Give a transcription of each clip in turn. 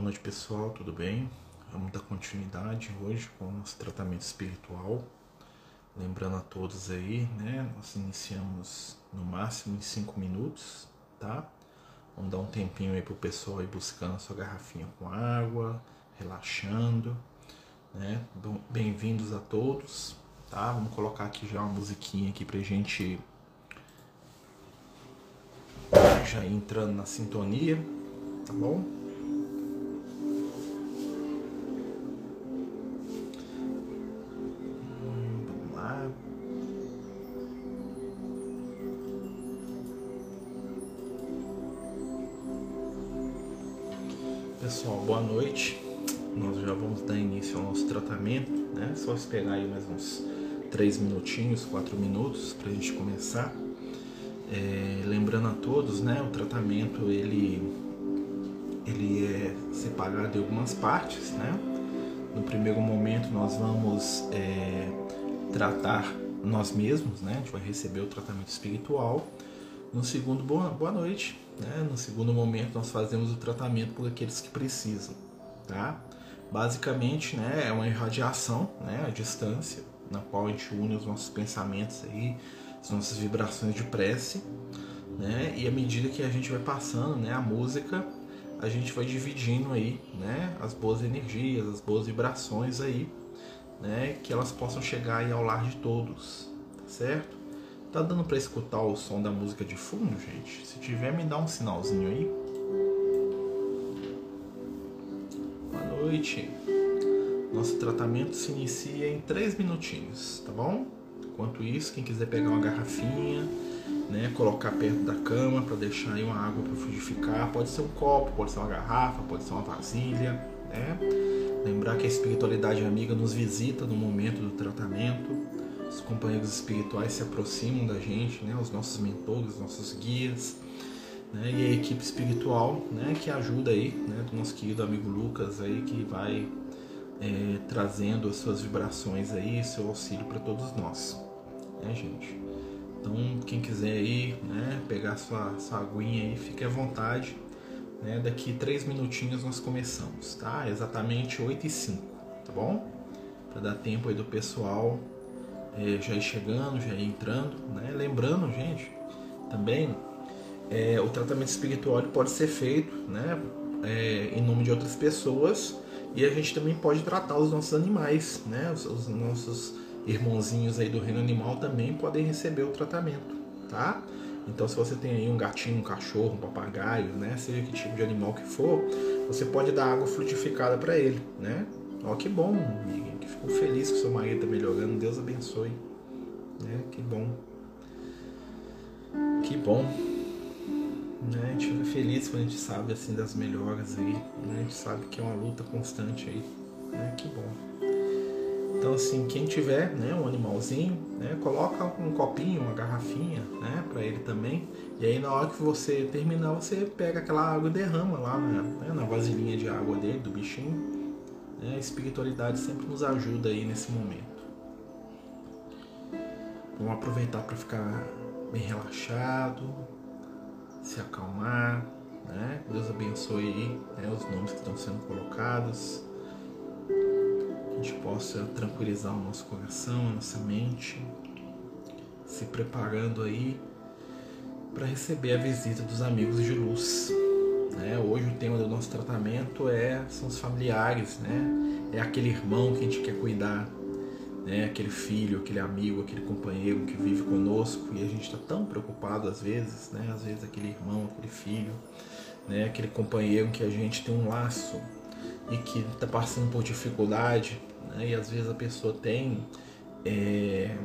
Boa noite pessoal, tudo bem? Vamos dar continuidade hoje com o nosso tratamento espiritual. Lembrando a todos aí, né? Nós iniciamos no máximo em 5 minutos, tá? Vamos dar um tempinho aí pro pessoal ir buscando a sua garrafinha com água, relaxando, né? Bem-vindos a todos, tá? Vamos colocar aqui já uma musiquinha aqui pra gente já entrando na sintonia, tá bom? Uns 3 minutinhos, 4 minutos para a gente começar. É, lembrando a todos, né? O tratamento ele, ele é separado em algumas partes, né? No primeiro momento nós vamos é, tratar nós mesmos, né? A gente vai receber o tratamento espiritual. No segundo, boa, boa noite. Né? No segundo momento, nós fazemos o tratamento por aqueles que precisam. Tá? Basicamente, né, é uma irradiação né, à distância, na qual a gente une os nossos pensamentos, aí, as nossas vibrações de prece. Né? E à medida que a gente vai passando né, a música, a gente vai dividindo aí né, as boas energias, as boas vibrações aí, né, que elas possam chegar aí ao lar de todos, tá certo? Tá dando para escutar o som da música de fundo, gente? Se tiver, me dá um sinalzinho aí. Noite. Nosso tratamento se inicia em 3 minutinhos, tá bom? Enquanto isso, quem quiser pegar uma garrafinha, né, colocar perto da cama para deixar aí uma água para fluidificar, pode ser um copo, pode ser uma garrafa, pode ser uma vasilha, né? Lembrar que a espiritualidade amiga nos visita no momento do tratamento os companheiros espirituais se aproximam da gente, né? os nossos mentores, os nossos guias, né? e a equipe espiritual né? que ajuda aí, né? do nosso querido amigo Lucas aí, que vai é, trazendo as suas vibrações aí, seu auxílio para todos nós, né, gente? Então, quem quiser aí, né, pegar sua, sua aguinha aí, fique à vontade. Né? Daqui três minutinhos nós começamos, tá? Exatamente 8 e 5, tá bom? Para dar tempo aí do pessoal é, já ir chegando, já ir entrando, né? Lembrando, gente, também é, o tratamento espiritual pode ser feito, né? É, em nome de outras pessoas e a gente também pode tratar os nossos animais, né? Os, os, nossos irmãozinhos aí do reino animal também podem receber o tratamento, tá? Então, se você tem aí um gatinho, um cachorro, um papagaio, né? Seja que tipo de animal que for, você pode dar água frutificada para ele, né? Ó, que bom, Miguel. Que fico feliz que seu marido tá melhorando. Deus abençoe. Né? Que bom. Que bom. Né? A gente fica feliz quando a gente sabe assim das melhoras aí. Né? A gente sabe que é uma luta constante aí. Né? Que bom. Então assim, quem tiver, né, um animalzinho, né, coloca um copinho, uma garrafinha, né, para ele também. E aí na hora que você terminar, você pega aquela água e derrama lá na, né, na vasilhinha de água dele, do bichinho né? A espiritualidade sempre nos ajuda aí nesse momento. Vamos aproveitar para ficar bem relaxado, se acalmar, né? Deus abençoe aí né, os nomes que estão sendo colocados. Que a gente possa tranquilizar o nosso coração, a nossa mente, se preparando aí para receber a visita dos amigos de luz. Né? Hoje o tema do nosso tratamento é são os familiares, né? É aquele irmão que a gente quer cuidar, né? Aquele filho, aquele amigo, aquele companheiro que vive conosco e a gente está tão preocupado às vezes, né? Às vezes aquele irmão, aquele filho, né? Aquele companheiro que a gente tem um laço e que está passando por dificuldade, né? E às vezes a pessoa tem é,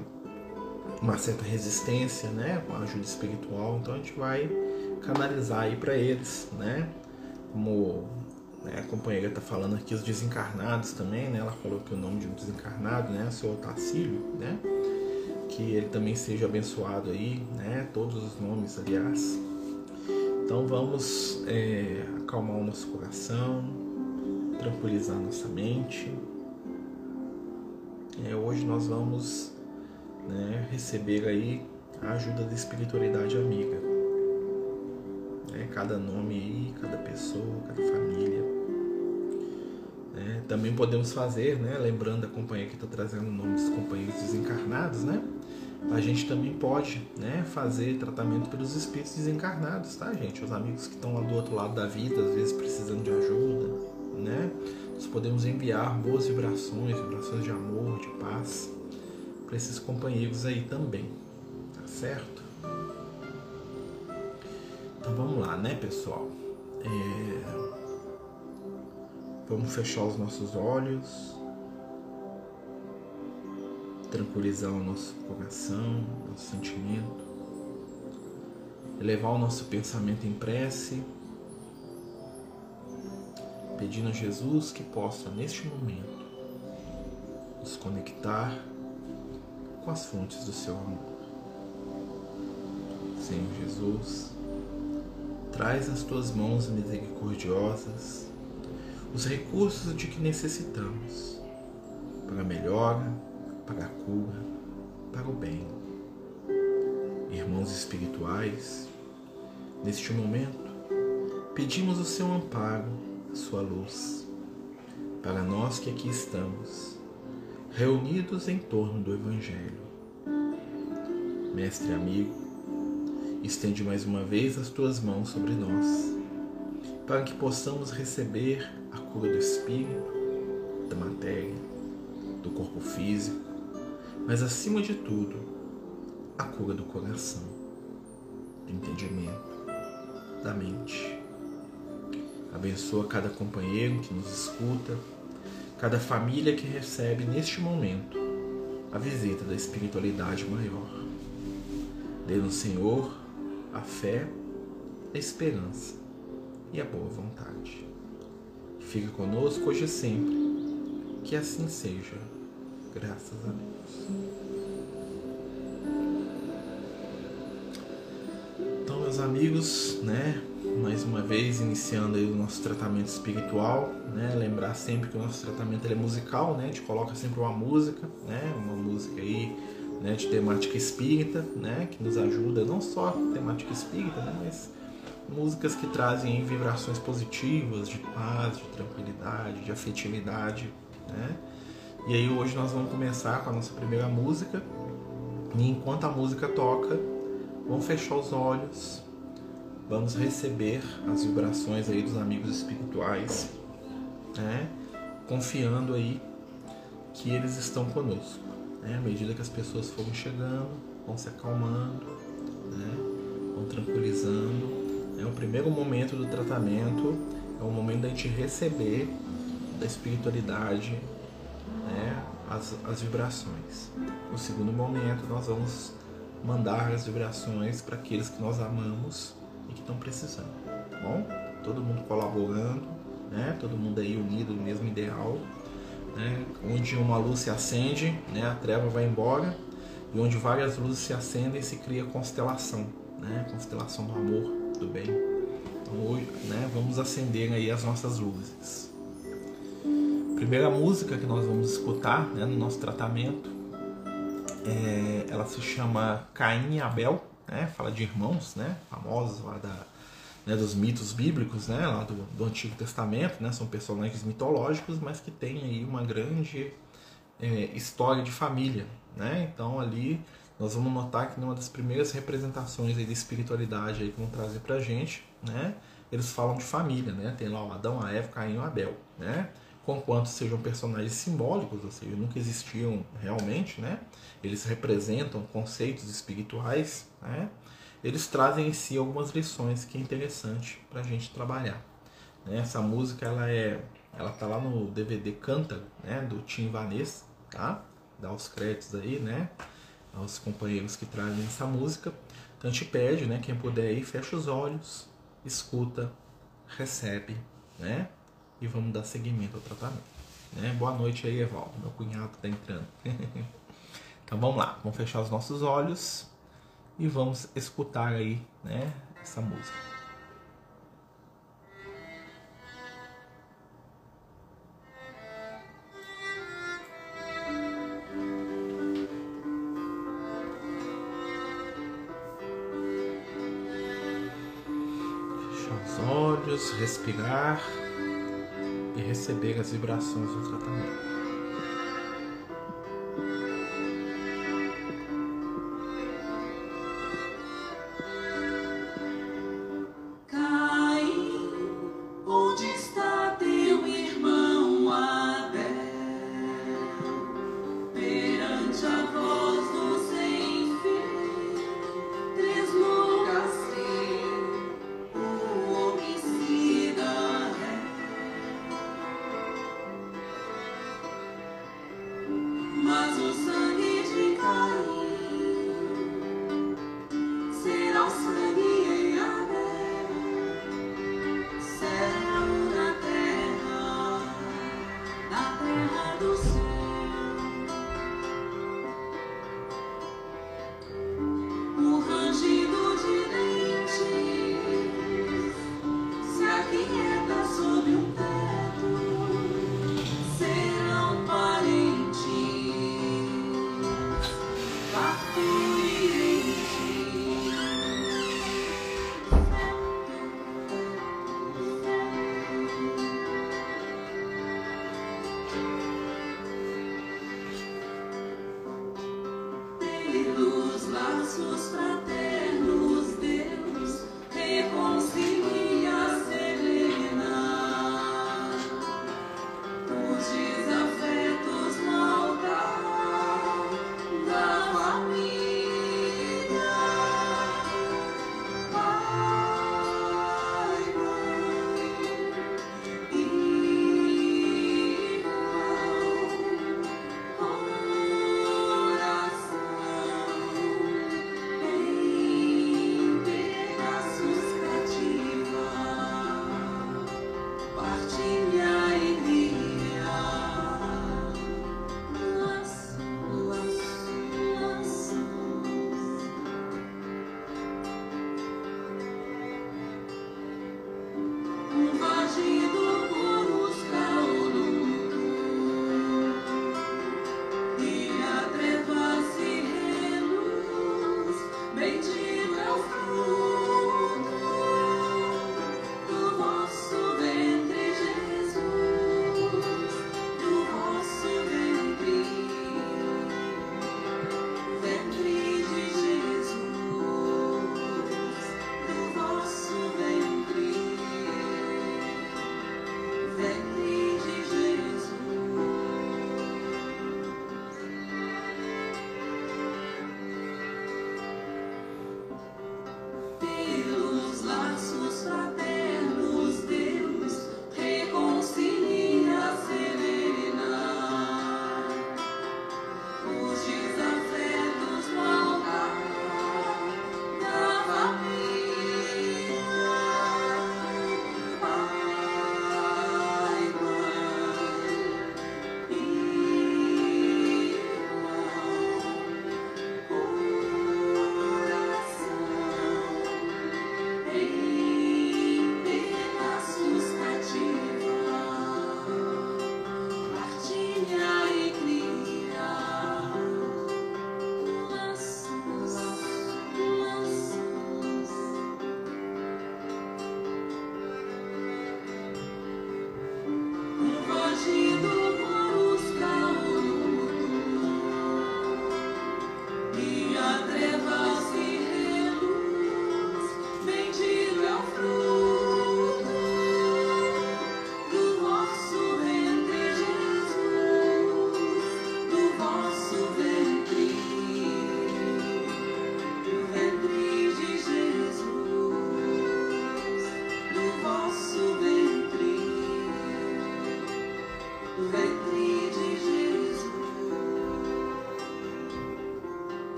uma certa resistência, né? Com a ajuda espiritual, então a gente vai canalizar aí para eles, né? Como né, a companheira está falando aqui, os desencarnados também, né? Ela falou que o nome de um desencarnado, né? O seu Otacílio, né? Que ele também seja abençoado aí, né? Todos os nomes, aliás. Então vamos é, acalmar o nosso coração, tranquilizar nossa mente. É, hoje nós vamos né, receber aí a ajuda da espiritualidade amiga cada nome aí, cada pessoa, cada família. Né? Também podemos fazer, né? lembrando a companhia que está trazendo o nome dos companheiros desencarnados, né? a gente também pode né, fazer tratamento pelos espíritos desencarnados, tá, gente? Os amigos que estão lá do outro lado da vida, às vezes precisando de ajuda, né? Nós podemos enviar boas vibrações, vibrações de amor, de paz, para esses companheiros aí também, tá certo? Então vamos lá, né, pessoal? É... Vamos fechar os nossos olhos, tranquilizar o nosso coração, nosso sentimento, elevar o nosso pensamento em prece, pedindo a Jesus que possa, neste momento, nos conectar com as fontes do seu amor. Senhor Jesus, traz nas tuas mãos misericordiosas os recursos de que necessitamos para a melhora, para a cura, para o bem. Irmãos espirituais, neste momento, pedimos o seu amparo, a sua luz, para nós que aqui estamos, reunidos em torno do Evangelho. Mestre amigo, estende mais uma vez as tuas mãos sobre nós, para que possamos receber a cura do espírito, da matéria, do corpo físico, mas acima de tudo, a cura do coração, do entendimento, da mente. Abençoa cada companheiro que nos escuta, cada família que recebe neste momento a visita da espiritualidade maior. Dê-nos, Senhor, a fé, a esperança e a boa vontade. Fica conosco hoje e sempre. Que assim seja. Graças a Deus. Então, meus amigos, né? Mais uma vez iniciando aí o nosso tratamento espiritual, né? Lembrar sempre que o nosso tratamento é musical, né? A gente coloca sempre uma música, né? Uma música aí, né? De temática espírita, né? Que nos ajuda não só temática espírita, né? Mas músicas que trazem vibrações positivas, de paz, de tranquilidade, de afetividade, né? E aí hoje nós vamos começar com a nossa primeira música. E enquanto a música toca, vamos fechar os olhos, vamos receber as vibrações aí dos amigos espirituais, né? Confiando aí que eles estão conosco. Né? À medida que as pessoas forem chegando, vão se acalmando, né? vão tranquilizando é o primeiro momento do tratamento, é o momento da gente receber da espiritualidade né, as, as vibrações. No segundo momento, nós vamos mandar as vibrações para aqueles que nós amamos e que estão precisando, tá bom? Todo mundo colaborando, né? Todo mundo aí unido no mesmo ideal, né? Onde uma luz se acende, né? A treva vai embora e onde várias luzes se acendem se cria constelação, né? Constelação do amor, do bem. Então hoje, né, vamos acender aí as nossas luzes. Primeira música que nós vamos escutar né, no nosso tratamento, é, ela se chama Caim e Abel, né, fala de irmãos, né, famosos lá da, né, dos mitos bíblicos, né, lá do, do Antigo Testamento, né, são personagens mitológicos, mas que têm aí uma grande é, história de família, né, então ali nós vamos notar que numa das primeiras representações aí de espiritualidade aí que vão trazer pra gente, né? Eles falam de família, né? Tem lá o Adão, a Eva, Caim e o Abel, né? Conquanto sejam personagens simbólicos, ou seja, nunca existiam realmente, né? Eles representam conceitos espirituais, né? Eles trazem em si algumas lições que é interessante para a gente trabalhar. Né? Essa música ela é, ela tá lá no DVD Canta, né? Do Tim Vanessa, tá? Dá os créditos aí, né? aos companheiros que trazem essa música. Então gente pede, né, quem puder aí, fecha os olhos, escuta, recebe, né? E vamos dar seguimento ao tratamento. Né? Boa noite aí, Evaldo, meu cunhado está entrando. então vamos lá, vamos fechar os nossos olhos e vamos escutar aí, né, essa música. respirar e receber as vibrações do tratamento.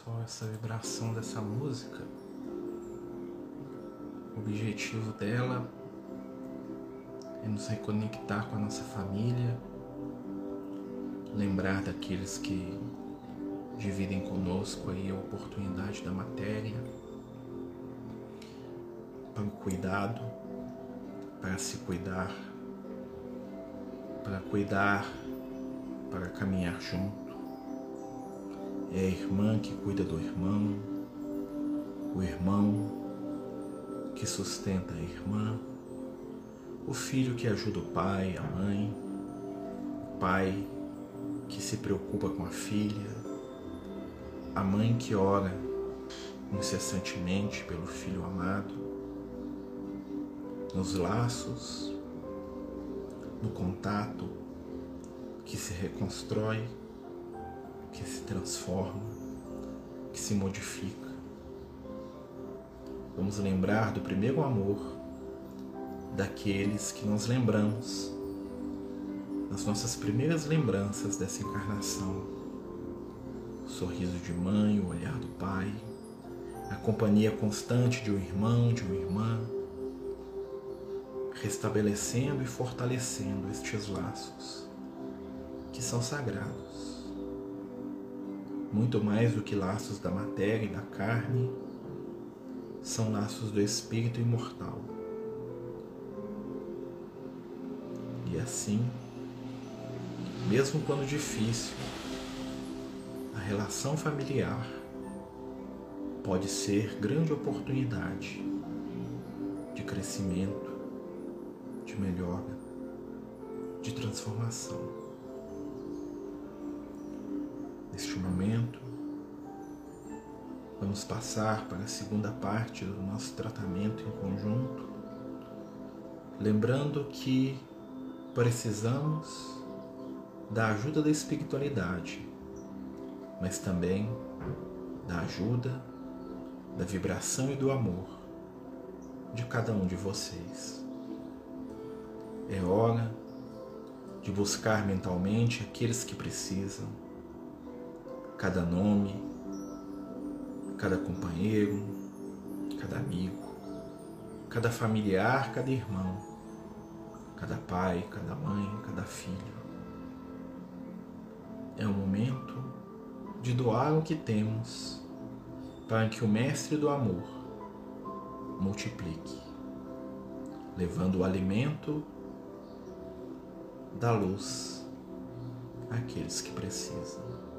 Pessoal, essa vibração dessa música, o objetivo dela é nos reconectar com a nossa família, lembrar daqueles que dividem conosco aí a oportunidade da matéria para o cuidado, para se cuidar, para cuidar, para caminhar junto. É a irmã que cuida do irmão, o irmão que sustenta a irmã, o filho que ajuda o pai, a mãe, o pai que se preocupa com a filha, a mãe que ora incessantemente pelo filho amado, nos laços, no contato que se reconstrói, que se transforma, que se modifica. Vamos lembrar do primeiro amor daqueles que nós lembramos nas nossas primeiras lembranças dessa encarnação. O sorriso de mãe, o olhar do pai, a companhia constante de um irmão, de uma irmã, restabelecendo e fortalecendo estes laços que são sagrados. Muito mais do que laços da matéria e da carne, são laços do espírito imortal. E assim, mesmo quando difícil, a relação familiar pode ser grande oportunidade de crescimento, de melhora, de transformação. Momento, vamos passar para a segunda parte do nosso tratamento em conjunto, lembrando que precisamos da ajuda da espiritualidade, mas também da ajuda, da vibração e do amor de cada um de vocês. É hora de buscar mentalmente aqueles que precisam, cada nome, cada companheiro, cada amigo, cada familiar, cada irmão, cada pai, cada mãe, cada filho. É o momento de doar o que temos para que o Mestre do Amor multiplique, levando o alimento da luz àqueles que precisam.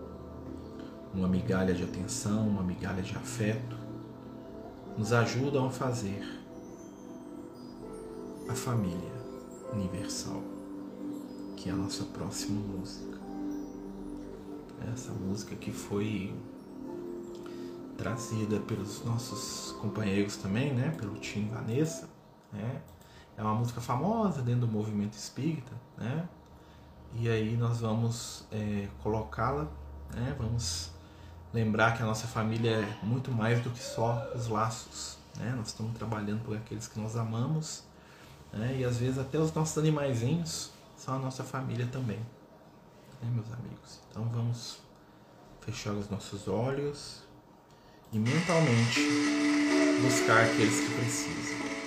Uma migalha de atenção, uma migalha de afeto nos ajudam a fazer a família universal, que é a nossa próxima música. Essa música que foi trazida pelos nossos companheiros também, né? Pelo Tim Vanessa, né? É uma música famosa dentro do movimento espírita, né? E aí nós vamos é, colocá-la, né? Vamos lembrar que a nossa família é muito mais do que só os laços, né? Nós estamos trabalhando por aqueles que nós amamos, né? E às vezes até os nossos animaizinhos são a nossa família também, né, meus amigos? Então vamos fechar os nossos olhos e mentalmente buscar aqueles que precisam.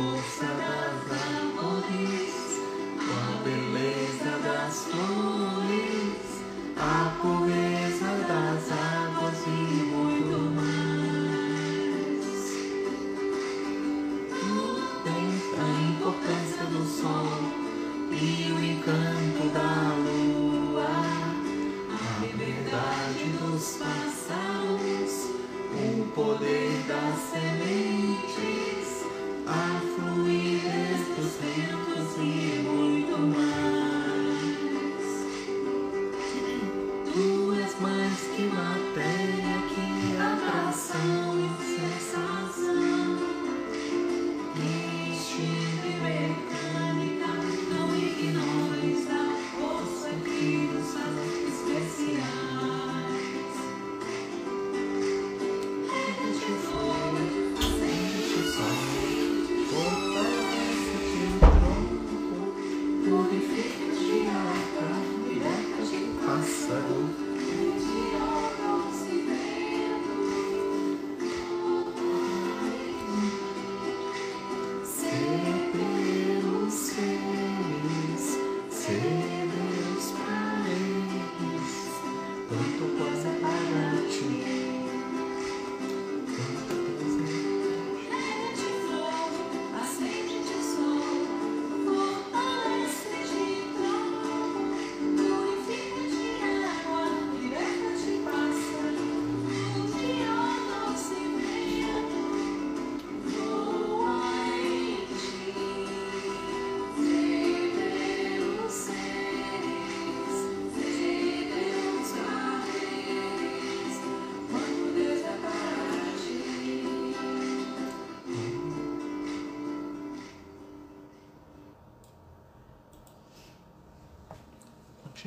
そう。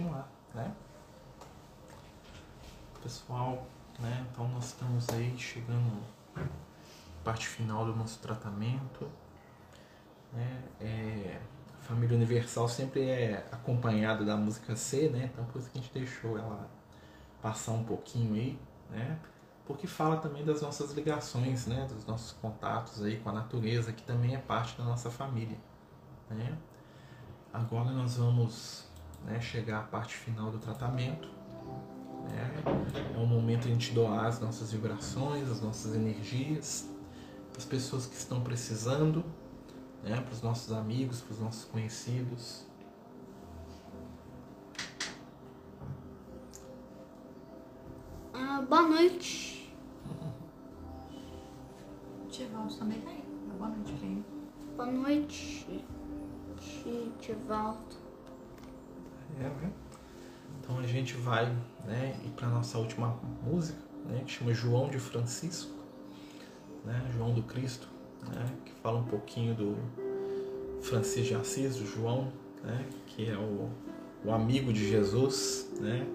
Continuar, né? Pessoal, né? Então nós estamos aí chegando parte final do nosso tratamento, né? É, a família universal sempre é acompanhada da música C, né? Então por isso que a gente deixou ela passar um pouquinho aí, né? Porque fala também das nossas ligações, né? Dos nossos contatos aí com a natureza, que também é parte da nossa família, né? Agora nós vamos né, chegar à parte final do tratamento. né? É um momento de a gente doar as nossas vibrações, as nossas energias, para as pessoas que estão precisando, né, para os nossos amigos, para os nossos conhecidos. Ah, boa noite. Tivaldo também tá aí. Boa noite. Boa noite, Tivaldo. Né? Então a gente vai né, ir para nossa última música, né, que chama João de Francisco, né, João do Cristo, né, que fala um pouquinho do Francisco de Assis, do João, né, que é o, o amigo de Jesus, né,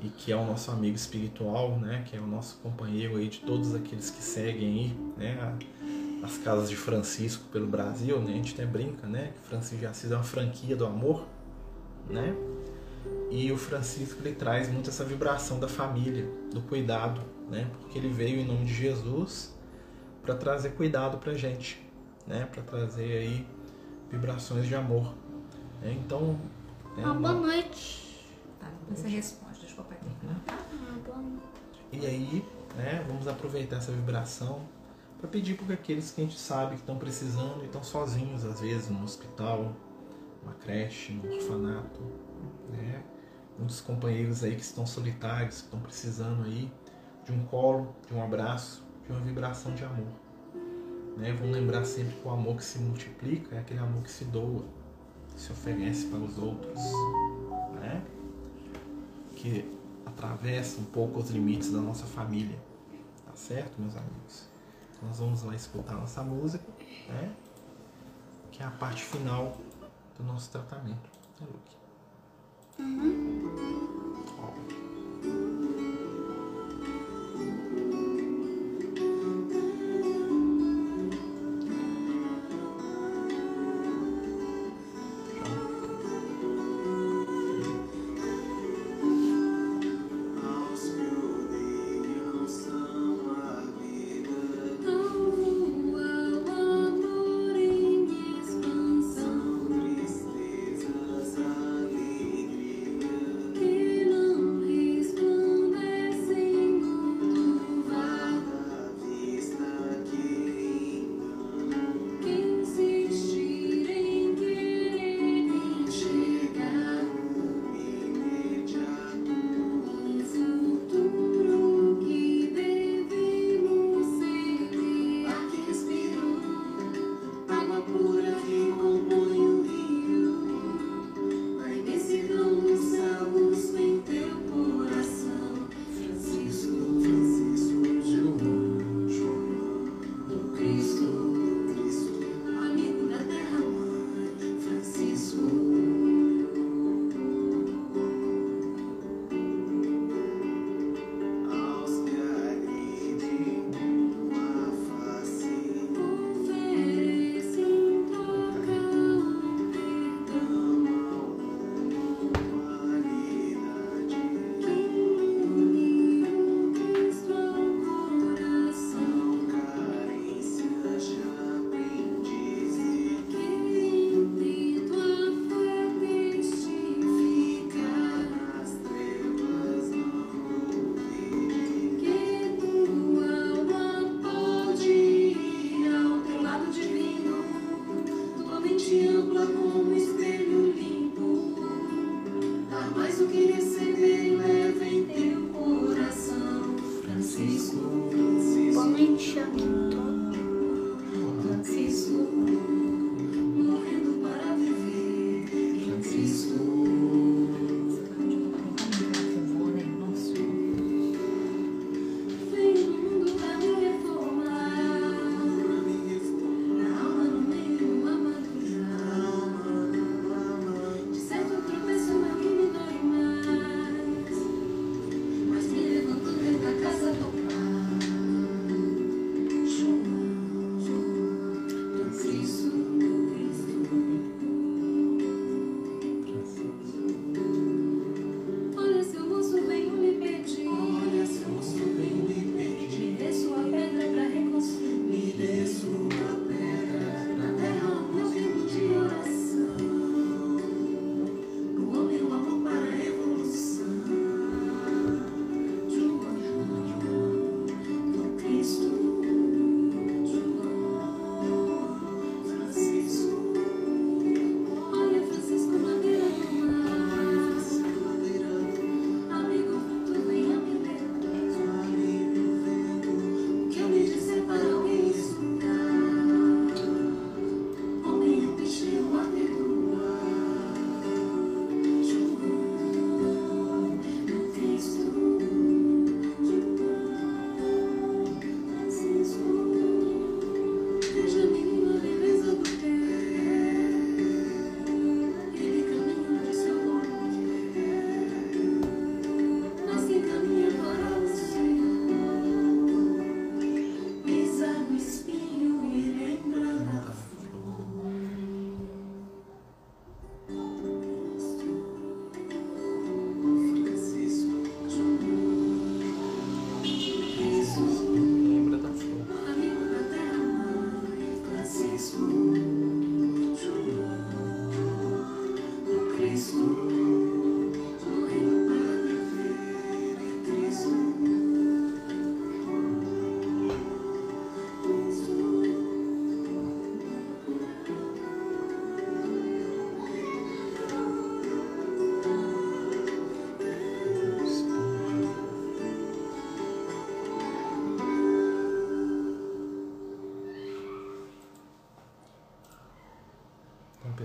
e que é o nosso amigo espiritual, né, que é o nosso companheiro aí de todos aqueles que seguem aí, né, as casas de Francisco pelo Brasil, né, a gente até brinca, né, que Francisco de Assis é uma franquia do amor, né? E o Francisco ele traz muito essa vibração da família, do cuidado, né? Porque ele veio em nome de Jesus para trazer cuidado pra gente, né? Para trazer aí vibrações de amor. né? Então, boa uma- noite. Tá, depois você responde. Deixa o papai terminar. Ah, boa noite. E aí, né, vamos aproveitar essa vibração para pedir por aqueles que a gente sabe que estão precisando e estão sozinhos, às vezes, no hospital, numa creche, no orfanato, né? Muitos companheiros aí que estão solitários, que estão precisando aí de um colo, de um abraço, de uma vibração de amor. Né? Vamos lembrar sempre que o amor que se multiplica é aquele amor que se doa, que se oferece para os outros, né? Que atravessa um pouco os limites da nossa família. Tá certo, meus amigos? Nós vamos lá escutar nossa música, né? Que é a parte final do nosso tratamento. Né, Luke? Ó.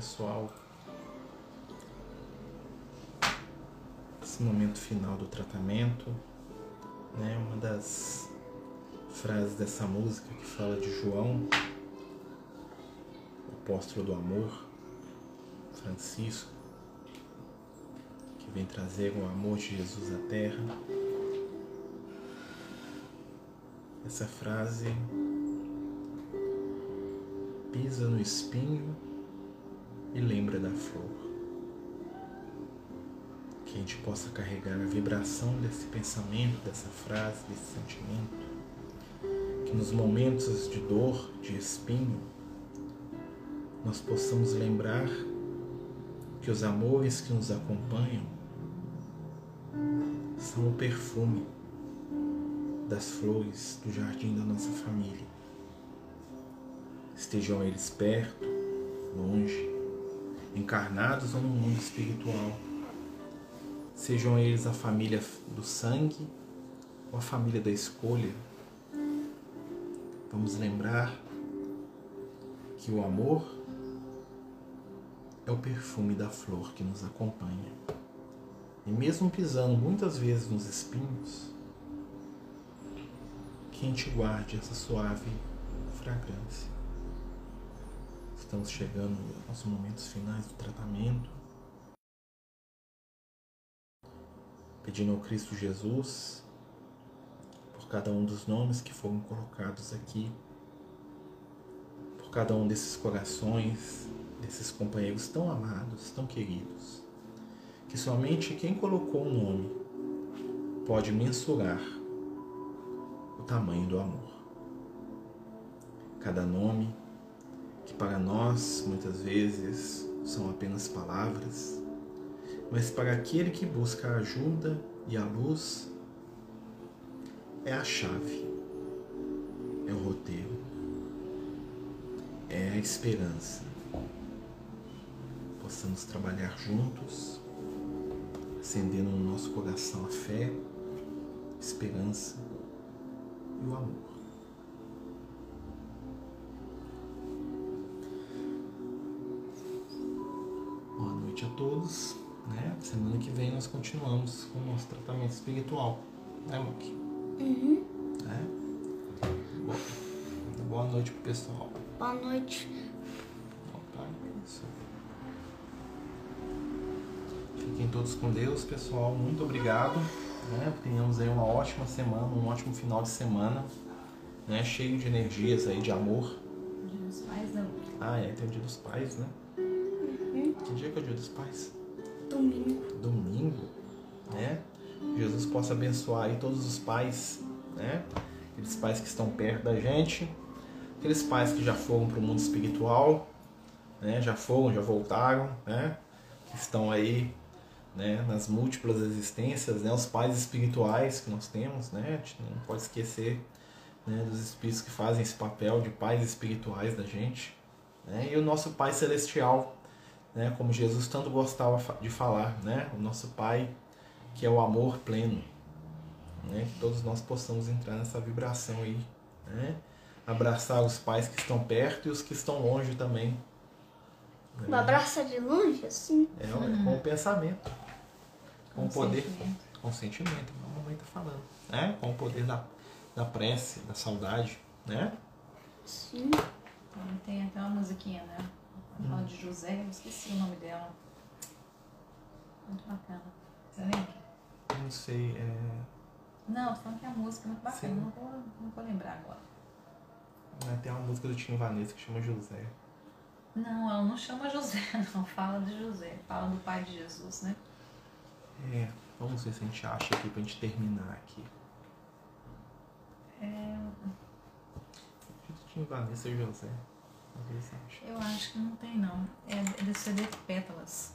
pessoal, esse momento final do tratamento, né? Uma das frases dessa música que fala de João, o apóstolo do amor, Francisco, que vem trazer o amor de Jesus à terra. Essa frase pisa no espinho e lembra da flor. Que a gente possa carregar a vibração desse pensamento, dessa frase, desse sentimento. Que nos momentos de dor, de espinho, nós possamos lembrar que os amores que nos acompanham são o perfume das flores do jardim da nossa família. Estejam eles perto, longe, encarnados ou no mundo espiritual. Sejam eles a família do sangue ou a família da escolha. Vamos lembrar que o amor é o perfume da flor que nos acompanha. E mesmo pisando muitas vezes nos espinhos, que a gente guarde essa suave fragrância. Estamos chegando aos momentos finais do tratamento. Pedindo ao Cristo Jesus por cada um dos nomes que foram colocados aqui, por cada um desses corações, desses companheiros tão amados, tão queridos, que somente quem colocou o nome pode mensurar o tamanho do amor. Cada nome que para nós muitas vezes são apenas palavras, mas para aquele que busca a ajuda e a luz é a chave, é o roteiro, é a esperança. Possamos trabalhar juntos, acendendo no nosso coração a fé, esperança e o amor. Noite a todos. Né? Semana que vem nós continuamos com o nosso tratamento espiritual. Né, Muki? Uhum. Né? Bom, boa noite pro pessoal. Boa noite. Isso. Fiquem todos com Deus, pessoal. Muito obrigado. Né? Tenhamos aí uma ótima semana, um ótimo final de semana. Né? Cheio de energias aí, de amor. Dia dos pais não. Ah, é, tem o dia dos pais, né? Que dia que é o dia dos pais? Domingo. domingo, né? Jesus possa abençoar aí todos os pais, né? Aqueles pais que estão perto da gente, aqueles pais que já foram para o mundo espiritual, né? Já foram, já voltaram, né? Que estão aí, né? Nas múltiplas existências, né? Os pais espirituais que nós temos, né? A gente não pode esquecer, né? Dos espíritos que fazem esse papel de pais espirituais da gente, né? E o nosso Pai Celestial, né, como Jesus tanto gostava de falar, né, o nosso Pai, que é o amor pleno, né, que todos nós possamos entrar nessa vibração aí, né, abraçar os pais que estão perto e os que estão longe também. né, Um abraço de longe, assim. é, olha, com o pensamento, com o poder, sentimento. com o sentimento, como a mamãe está falando, né, com o poder da, da prece, da saudade, né, Sim. Então, tem até uma musiquinha, né? Fala de José, eu esqueci o nome dela. Muito bacana. Você lembra? não sei, é, Não, tô falando que é a música é muito bacana. Sim. Não vou, não vou lembrar agora. tem uma música do Tim Vanessa que chama José, Não, ela não chama José, não. Fala de José. Fala do pai de Jesus, né? é, vamos ver se a gente acha aqui pra gente terminar aqui. É, Tinha Vanessa e José. Talvez ache. eu acho que não tem, não. É do CD Pétalas.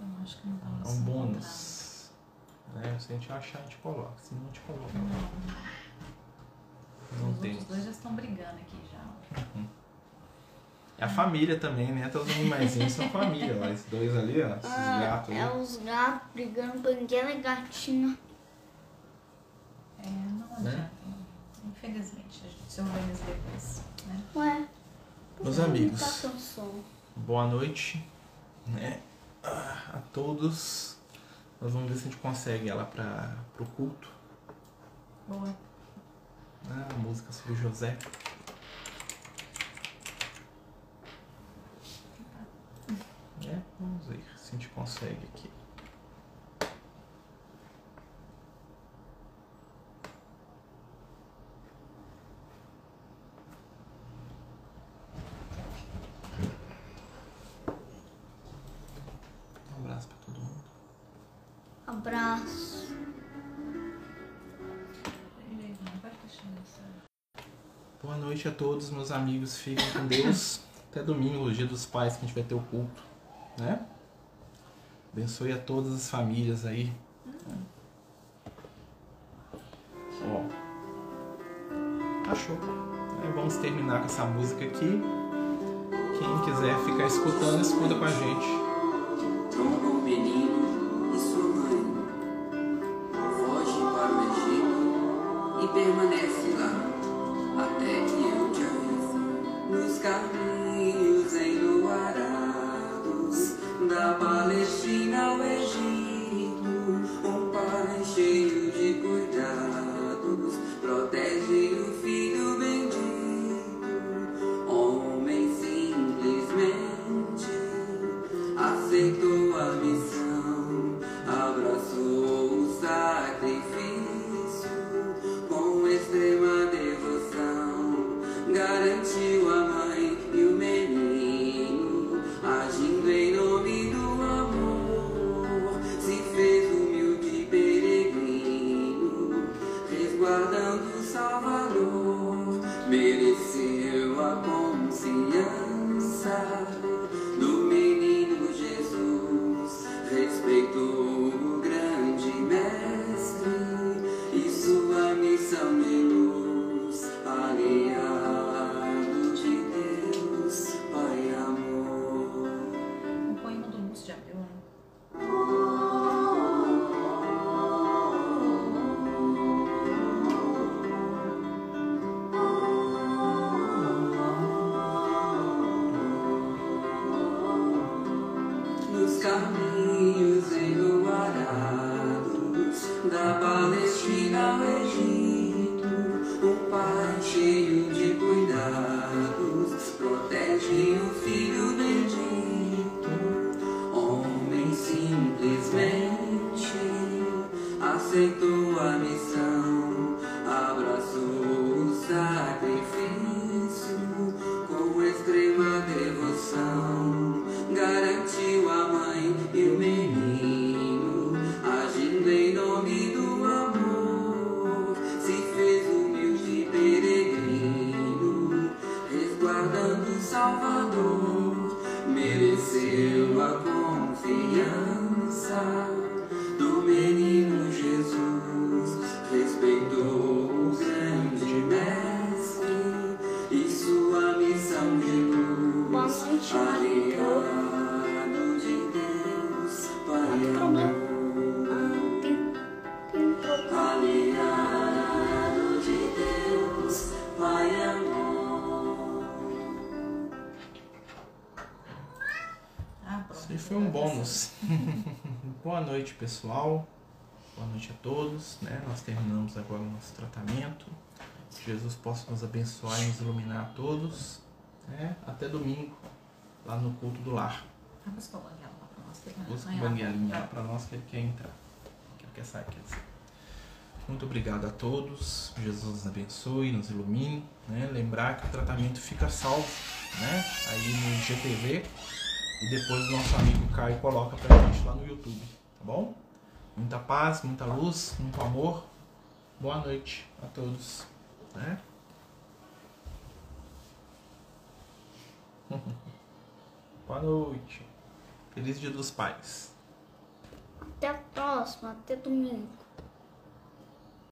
Eu acho que não tá É um bônus. Né? Se a gente achar, a gente coloca. Se não, a gente coloca. Não Os tem. outros dois já estão brigando aqui já. É a família também, né? Todos os animaizinhos são família lá. Esses dois ali, ó. Esses Ah, gatos é ali. os gatos brigando por aquela gatinha. É, não Né? adianta. Infelizmente, a gente se organiza depois. Né? Ué. Meus amigos. Tá. Boa noite, né? Ah, A todos. Nós vamos ver se a gente consegue ela para o culto. Boa. Ah, a música sobre José. É, vamos ver se a gente consegue aqui. Noite a todos, meus amigos. Fiquem com Deus. Até domingo, o dia dos pais, que a gente vai ter o culto, né? Abençoe a todas as famílias aí. Ó. Achou. Aí vamos terminar com essa música aqui. Quem quiser ficar escutando, escuta com a gente. Noite, pessoal. Boa noite a todos. Né? Nós terminamos agora o nosso tratamento. Que Jesus possa nos abençoar e nos iluminar a todos. né? Até domingo, lá no culto do lar. Ah, busca o banguela lá pra nós. Busca o banguelinha lá para nós que ele quer entrar. Que ele quer sair, quer dizer. Muito obrigado a todos. Jesus nos abençoe, nos ilumine. Né? Lembrar que o tratamento fica salvo né? aí no IGTV. E depois o nosso amigo Caio coloca pra gente lá no YouTube. Bom? Muita paz, muita luz, muito amor. Boa noite a todos. Né? Boa noite. Feliz Dia dos Pais. Até a próxima, até domingo.